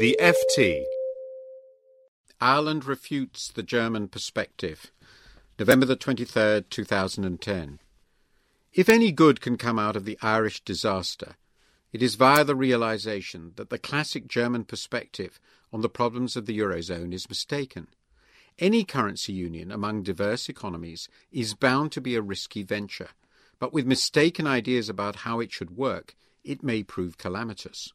The FT. Ireland refutes the German perspective. November the 23rd, 2010. If any good can come out of the Irish disaster, it is via the realization that the classic German perspective on the problems of the Eurozone is mistaken. Any currency union among diverse economies is bound to be a risky venture, but with mistaken ideas about how it should work, it may prove calamitous.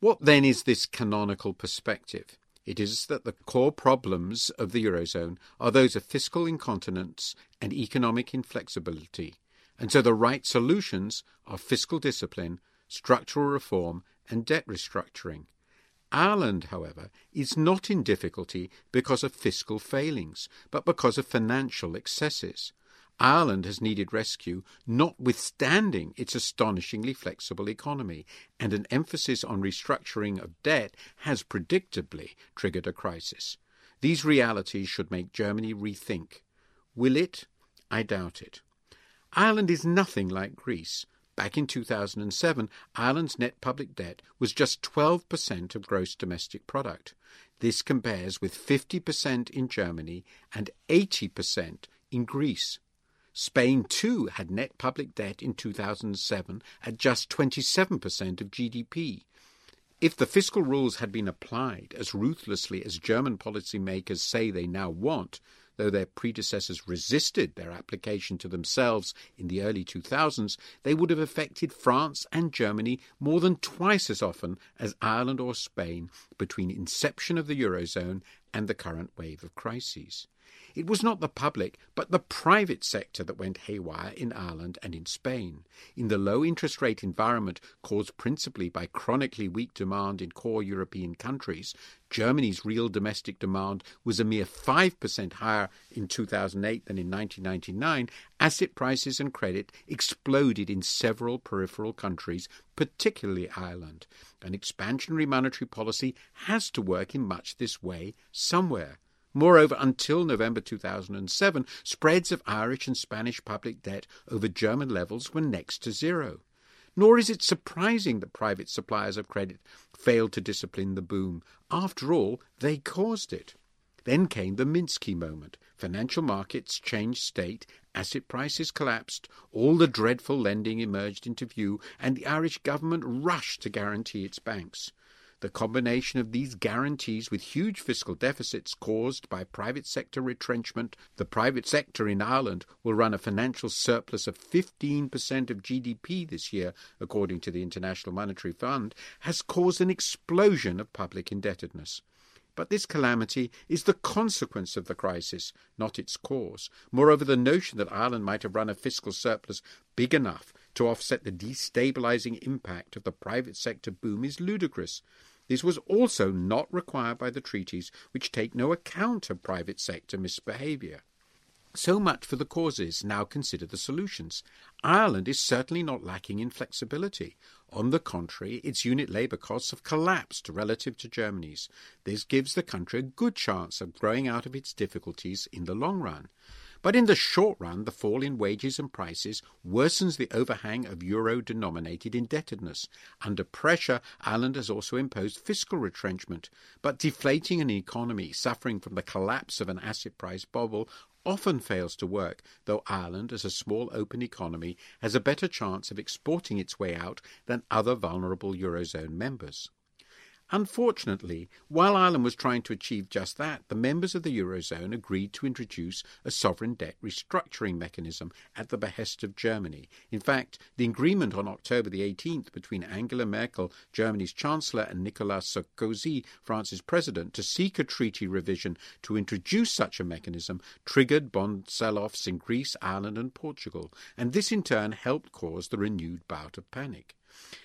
What then is this canonical perspective? It is that the core problems of the Eurozone are those of fiscal incontinence and economic inflexibility, and so the right solutions are fiscal discipline, structural reform, and debt restructuring. Ireland, however, is not in difficulty because of fiscal failings, but because of financial excesses. Ireland has needed rescue notwithstanding its astonishingly flexible economy, and an emphasis on restructuring of debt has predictably triggered a crisis. These realities should make Germany rethink. Will it? I doubt it. Ireland is nothing like Greece. Back in 2007, Ireland's net public debt was just 12% of gross domestic product. This compares with 50% in Germany and 80% in Greece. Spain too had net public debt in 2007 at just 27% of GDP. If the fiscal rules had been applied as ruthlessly as German policymakers say they now want, though their predecessors resisted their application to themselves in the early 2000s, they would have affected France and Germany more than twice as often as Ireland or Spain between inception of the Eurozone and the current wave of crises. It was not the public, but the private sector that went haywire in Ireland and in Spain. In the low interest rate environment caused principally by chronically weak demand in core European countries, Germany's real domestic demand was a mere 5% higher in 2008 than in 1999. Asset prices and credit exploded in several peripheral countries, particularly Ireland. An expansionary monetary policy has to work in much this way somewhere. Moreover, until November 2007, spreads of Irish and Spanish public debt over German levels were next to zero. Nor is it surprising that private suppliers of credit failed to discipline the boom. After all, they caused it. Then came the Minsky moment. Financial markets changed state, asset prices collapsed, all the dreadful lending emerged into view, and the Irish government rushed to guarantee its banks. The combination of these guarantees with huge fiscal deficits caused by private sector retrenchment, the private sector in Ireland will run a financial surplus of 15% of GDP this year, according to the International Monetary Fund, has caused an explosion of public indebtedness. But this calamity is the consequence of the crisis, not its cause. Moreover, the notion that Ireland might have run a fiscal surplus big enough to offset the destabilizing impact of the private sector boom is ludicrous. This was also not required by the treaties, which take no account of private sector misbehaviour. So much for the causes, now consider the solutions. Ireland is certainly not lacking in flexibility. On the contrary, its unit labour costs have collapsed relative to Germany's. This gives the country a good chance of growing out of its difficulties in the long run. But in the short run, the fall in wages and prices worsens the overhang of euro denominated indebtedness. Under pressure, Ireland has also imposed fiscal retrenchment. But deflating an economy suffering from the collapse of an asset price bubble often fails to work, though Ireland, as a small open economy, has a better chance of exporting its way out than other vulnerable Eurozone members. Unfortunately, while Ireland was trying to achieve just that, the members of the Eurozone agreed to introduce a sovereign debt restructuring mechanism at the behest of Germany. In fact, the agreement on October the 18th between Angela Merkel, Germany's Chancellor, and Nicolas Sarkozy, France's President, to seek a treaty revision to introduce such a mechanism triggered bond sell offs in Greece, Ireland, and Portugal, and this in turn helped cause the renewed bout of panic.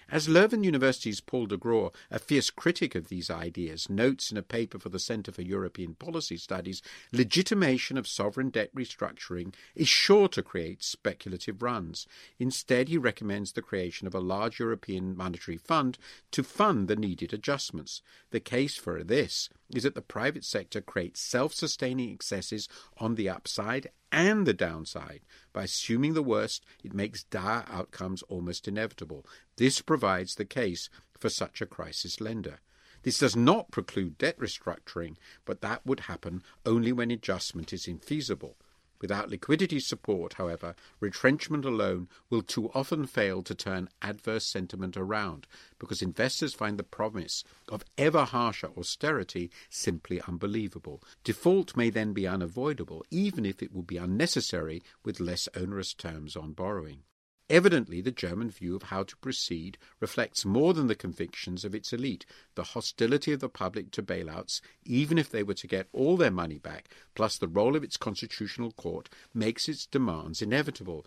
As Leuven University's Paul de Grauwe, a fierce critic of these ideas, notes in a paper for the Centre for European Policy Studies, legitimation of sovereign debt restructuring is sure to create speculative runs. Instead, he recommends the creation of a large European monetary fund to fund the needed adjustments. The case for this is that the private sector creates self sustaining excesses on the upside and the downside. By assuming the worst, it makes dire outcomes almost inevitable. This provides the case for such a crisis lender. This does not preclude debt restructuring, but that would happen only when adjustment is infeasible. Without liquidity support, however, retrenchment alone will too often fail to turn adverse sentiment around because investors find the promise of ever harsher austerity simply unbelievable. Default may then be unavoidable, even if it would be unnecessary with less onerous terms on borrowing. Evidently, the German view of how to proceed reflects more than the convictions of its elite. The hostility of the public to bailouts, even if they were to get all their money back, plus the role of its constitutional court, makes its demands inevitable.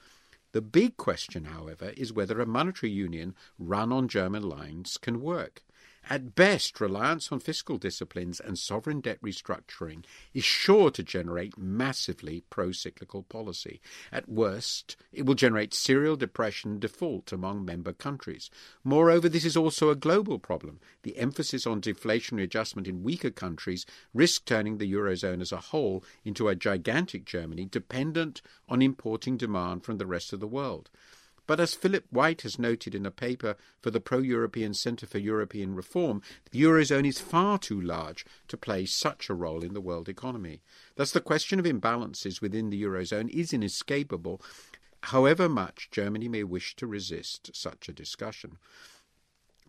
The big question, however, is whether a monetary union run on German lines can work. At best, reliance on fiscal disciplines and sovereign debt restructuring is sure to generate massively pro cyclical policy. At worst, it will generate serial depression and default among member countries. Moreover, this is also a global problem. The emphasis on deflationary adjustment in weaker countries risks turning the Eurozone as a whole into a gigantic Germany dependent on importing demand from the rest of the world. But as Philip Whyte has noted in a paper for the Pro European Centre for European Reform, the Eurozone is far too large to play such a role in the world economy. Thus, the question of imbalances within the Eurozone is inescapable, however much Germany may wish to resist such a discussion.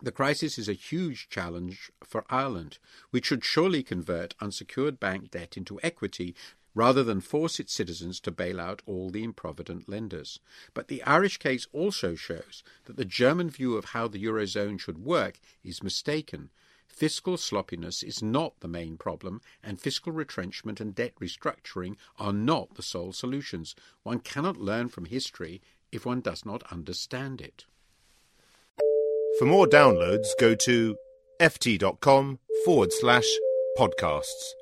The crisis is a huge challenge for Ireland, which should surely convert unsecured bank debt into equity rather than force its citizens to bail out all the improvident lenders. But the Irish case also shows that the German view of how the Eurozone should work is mistaken. Fiscal sloppiness is not the main problem, and fiscal retrenchment and debt restructuring are not the sole solutions. One cannot learn from history if one does not understand it. For more downloads, go to ft.com forward slash podcasts.